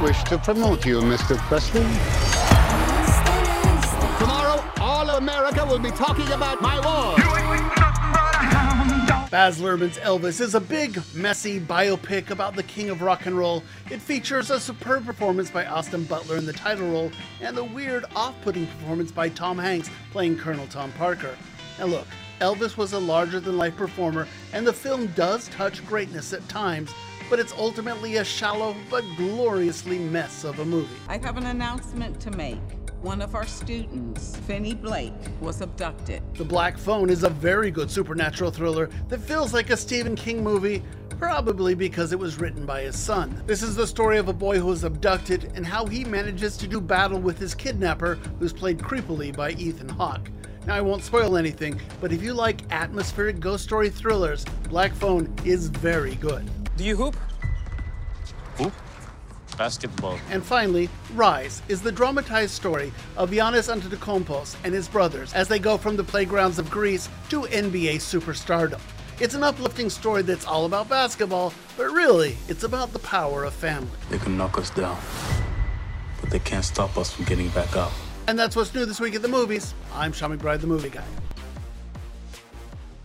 I wish to promote you, Mr. Presley. Tomorrow, all of America will be talking about my war. Baz Luhrmann's Elvis is a big, messy biopic about the king of rock and roll. It features a superb performance by Austin Butler in the title role and the weird, off putting performance by Tom Hanks playing Colonel Tom Parker. Now, look, Elvis was a larger than life performer, and the film does touch greatness at times, but it's ultimately a shallow but gloriously mess of a movie. I have an announcement to make. One of our students, Finney Blake, was abducted. The Black Phone is a very good supernatural thriller that feels like a Stephen King movie, probably because it was written by his son. This is the story of a boy who is abducted and how he manages to do battle with his kidnapper, who's played creepily by Ethan Hawke. Now, I won't spoil anything, but if you like atmospheric ghost story thrillers, Black Phone is very good. Do you hoop? Hoop? Basketball. And finally, Rise is the dramatized story of Giannis Antetokounmpo and his brothers as they go from the playgrounds of Greece to NBA superstardom. It's an uplifting story that's all about basketball, but really, it's about the power of family. They can knock us down, but they can't stop us from getting back up. And that's what's new this week at the movies. I'm Sean McBride, the movie guy.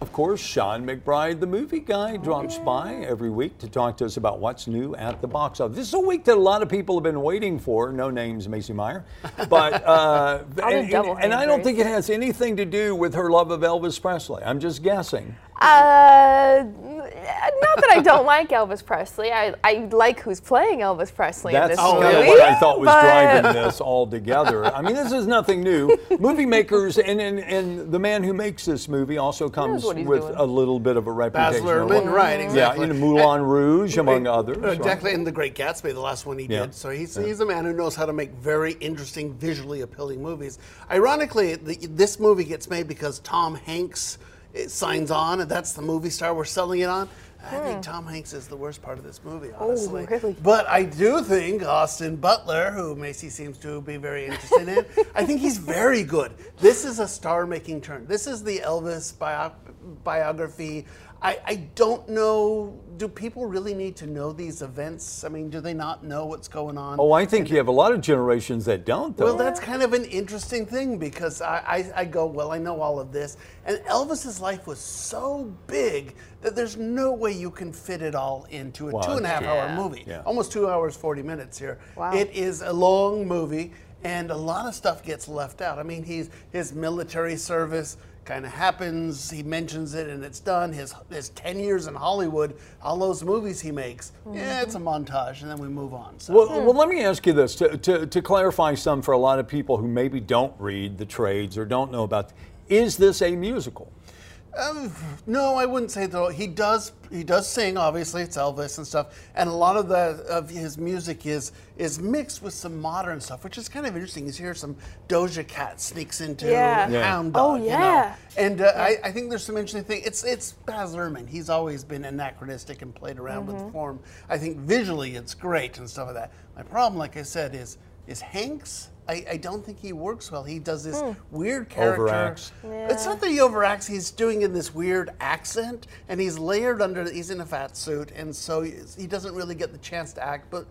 Of course, Sean McBride, the movie guy, drops by every week to talk to us about what's new at the box office. This is a week that a lot of people have been waiting for. No names, Macy Meyer. But, uh, and, and, and I don't think it has anything to do with her love of Elvis Presley. I'm just guessing. Uh, not that I don't like Elvis Presley. I, I like who's playing Elvis Presley That's in this kind movie. of what I thought was but- driving this all together. I mean, this is nothing new. Movie makers and, and, and the man who makes this movie also comes with doing. a little bit of a Baz reputation. Luhrmann, right, exactly. Yeah, in Moulin Rouge, among Uh, others. right? Exactly, and The Great Gatsby, the last one he Yeah. did. So he's, he's a man who knows how to make very interesting, visually appealing movies. Ironically, the, this movie gets made because Tom Hanks eh, signs on, and that's the movie star we're selling it on. I think hmm. Tom Hanks is the worst part of this movie, oh, honestly. Oh, really? But I do think Austin Butler, who Macy seems to be very interested in, I think he's very good. This is a star-making turn. This is the Elvis bio- biography. I, I don't know. Do people really need to know these events? I mean, do they not know what's going on? Oh, I think you have a lot of generations that don't, though. Well, that's kind of an interesting thing because I, I, I go, well, I know all of this. And Elvis's life was so big that there's no way you can fit it all into a Wow, two and a half that's hour movie. Yeah. Almost two hours, 40 minutes here. Wow. It is a long movie, and a lot of stuff gets left out. I mean, he's, his military service kind of happens. He mentions it, and it's done. His, his 10 years in Hollywood, all those movies he makes, yeah, it's a montage, and then we move on. So. Well, hmm. well, let me ask you this to, to, to clarify some for a lot of people who maybe don't read the trades or don't know about. Is this a musical? Um, no, I wouldn't say though. He does he does sing. Obviously, it's Elvis and stuff, and a lot of the of his music is is mixed with some modern stuff, which is kind of interesting. You hear some Doja Cat sneaks into Yeah. Yeah. Hound Oh, Dog. you know. yeah. and uh, I, I think there's some interesting thing. It's it's Baz Luhrmann. He's always been anachronistic and played around with the form. I think visually it's great and stuff like that. My problem, like I said, is is Hanks. I, I don't think he works well. He does this hmm. weird character. Overacts. It's not that he overacts. He's doing in this weird accent, and he's layered under. He's in a fat suit, and so he doesn't really get the chance to act. But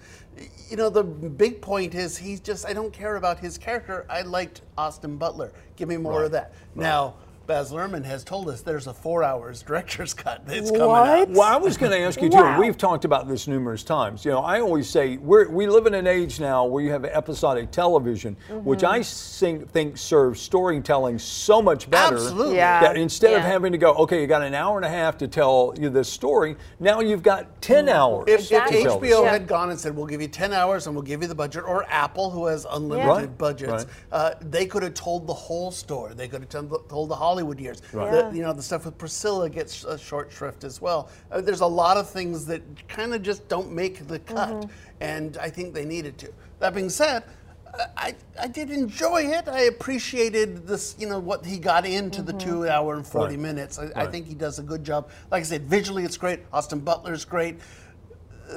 you know, the big point is he's just. I don't care about his character. I liked Austin Butler. Give me more of that. Now, Baz Luhrmann has told us there's a four hours director's cut that's coming out. What? Well, I was going to ask you too. Wow. and We've talked about this numerous times. You know, I always say we're, we live in an age now where you have episodic television, which Mm-hmm. I think, think serves storytelling so much better. Absolutely. Yeah. That instead of having to go, okay, you got an hour and a half to tell you this story. Now you've got ten hours. If, Exactly. if to tell the HBO story. had gone and said, "We'll give you ten hours and we'll give you the budget," or Apple, who has unlimited Right, budgets, right. uh, they could have told the whole story. They could have told, told the Hollywood years. Right. The- you know, the stuff with Priscilla gets a short shrift as well. Uh, there's a lot of things that kind of just don't make the cut, Mm-hmm. and I think they needed to. That being said. uh, I, I did enjoy it. I appreciated this, you know, what he got into the Mm-hmm. two hour and 40 Right. minutes. I, I think he does a good job. Like I said, visually it's great. Austin Butler's great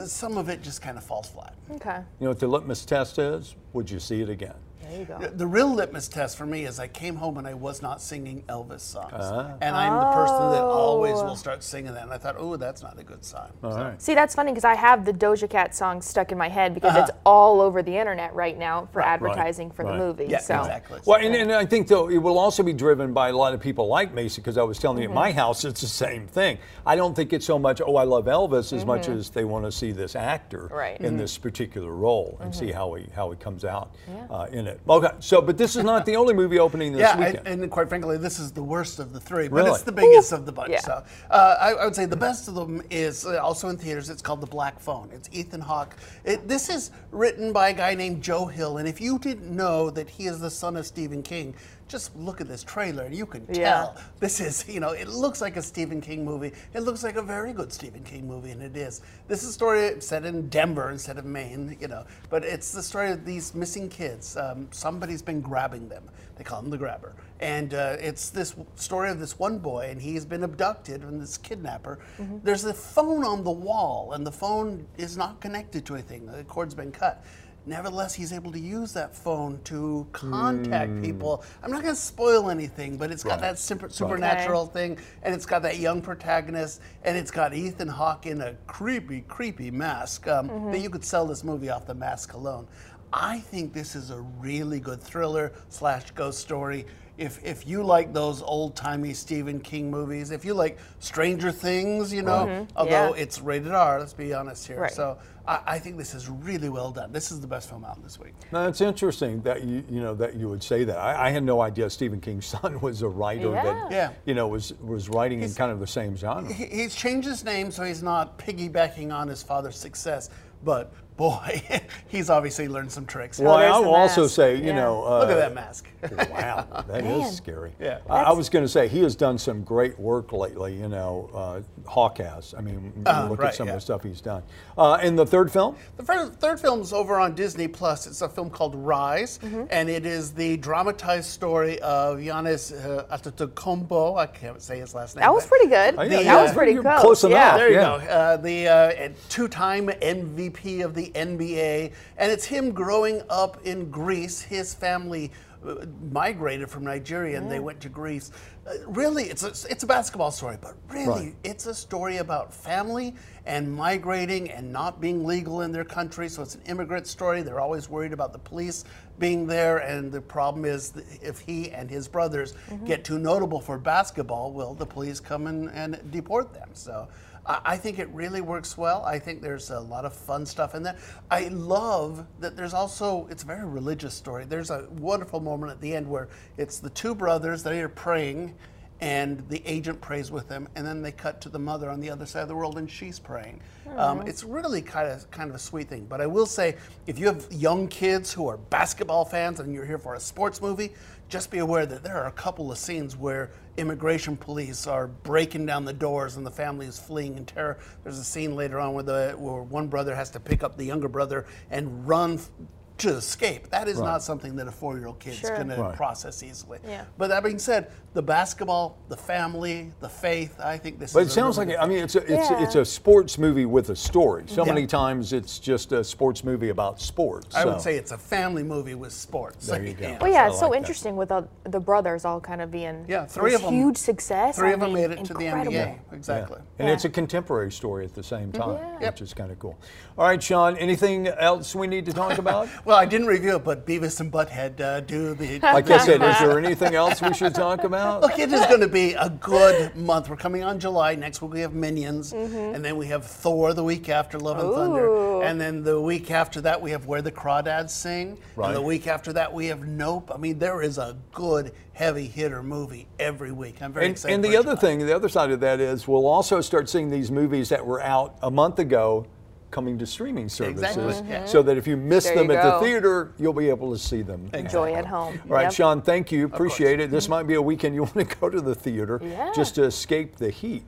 some of it just kind of falls flat. Okay. You know what the litmus test is? Would you see it again? There you go. The- The real litmus test for me is I came home and I was not singing Elvis songs. And I'm the person that always will start singing that. And I thought, oh, that's not a good sign. All So- right. See, that's funny because I have the Doja Cat song stuck in my head because Uh-huh. it's all over the internet right now for advertising for right. the movie. Yeah, so. exactly. Well, and, and I think though it will also be driven by a lot of people like Macy because I was telling you at Mm-hmm. my house it's the same thing. I don't think it's so much oh I love Elvis as much Mm-hmm. as they want to see this actor Right. in Mhm. this particular role and Mm-hmm. see how he how he comes out uh, in it. Okay, so but this is not the only movie opening this Yeah, I, weekend. and quite frankly, this is the worst of the three, but Really? it's the biggest of the bunch. Yeah. So uh, I, I would say the best of them is uh, also in theaters. It's called The Black Phone. It's Ethan Hawke. It, this is written by a guy named Joe Hill, and if you didn't know that he is the son of Stephen King, just look at this trailer and you can Yeah. tell this is, you know, it looks like a Stephen King movie. It looks like a very good Stephen King movie, and it is. This is a story set in Denver instead of Maine, you know, but it's the story of these missing kids. Um, somebody's been grabbing them. They call him the grabber. And uh, it's this story of this one boy, and he's been abducted from this kidnapper. There's a phone on the wall, and the phone is not connected to anything. The cord's been cut. Nevertheless, he's able to use that phone to contact people. I'm not going to spoil anything, but it's got Right. that super, supernatural thing, and it's got that young protagonist, and it's got Ethan Hawke in a creepy, creepy mask um, that you could sell this movie off the mask alone. I think this is a really good thriller slash ghost story. If, if you like those old timey Stephen King movies, if you like Stranger Things, you know, although Yeah. it's rated R, let's be honest here. Right. So I, I think this is really well done. This is the best film out this week. Now, it's interesting that you you know that you would say that. I, I had no idea Stephen King's son was a writer Yeah. that Yeah. you know was was writing in kind of the same genre. He- He's changed his name so he's not piggybacking on his father's success, but boy, he's obviously learned some tricks. Well, there's I will also mask. say, you Yeah. know, uh, Look at that mask. Wow, that is scary. Yeah. I, I was going to say he has done some great work lately. You know, uh, Hawke has. I mean, Uh, look right, at some yeah. of the stuff he's done. Uh, and the third film, The fir- third film's over on Disney Plus. It's a film called Rise, Mm-hmm. and it is the dramatized story of Giannis uh, Antetokounmpo. I can't say his last name. That was pretty good. Oh, yeah, that was pretty you're close. close enough. Yeah. There you Yeah. go. Uh, the uh, two-time MVP of the NBA, and it's him growing up in Greece. His family uh, migrated from Nigeria, and they went to Greece. Uh, really, it's a, it's a basketball story, but really, Right. it's a story about family and migrating and not being legal in their country. So it's an immigrant story. They're always worried about the police being there, and the problem is if he and his brothers mm-hmm. get too notable for basketball, will the police come in and deport them? So. I I think it really works well. I think there's a lot of fun stuff in there. I love that there's also, it's a very religious story. There's a wonderful moment at the end where it's the two brothers, they are praying, and the agent prays with them, and then they cut to the mother on the other side of the world, and she's praying. Um, it's really kind of kind of a sweet thing. But I will say, if you have young kids who are basketball fans and you're here for a sports movie, just be aware that there are a couple of scenes where immigration police are breaking down the doors and the family is fleeing in terror. There's a scene later on where the where one brother has to pick up the younger brother and run to escape. That is not something that a four-year-old kid's Sure. going to process easily. Yeah. But that being said, the basketball, the family, the faith, I think this but is it a sounds really like good I mean it's a it's, Yeah. it's a sports movie with a story. So Yeah. many times it's just a sports movie about sports. I would say it's a family movie with sports. There you go. Well, yeah, I it's so like that. interesting with the, the brothers all kind of being Yeah, three this of 'em- huge success. Three I of them mean, made it to the incredible. NBA. Exactly. And Yeah. it's a contemporary story at the same mm-hmm. time, Yeah. Yep. which is kind of cool. All right, Sean, anything else we need to talk about? Well, I didn't review it, but Beavis and Butthead uh, do the. like I said, is there anything else we should talk about? Look, it is going to be a good month. We're coming on July. Next week we have Minions, Mm-hmm. and then we have Thor the week after Love and Thunder, and then the week after that we have Where the Crawdads Sing, Right. and the week after that we have Nope. I mean, there is a good heavy hitter movie every week. I'm very And, excited. and the other July. thing, the other side of that is we'll also start seeing these movies that were out a month ago coming to streaming services. Exactly. Mhm. So that if you miss There them you at the theater, you'll be able to see them. Enjoy at home. All right, Yep. Sean, thank you. Appreciate it. This might be a weekend you want to go to the theater Yeah. just to escape the heat.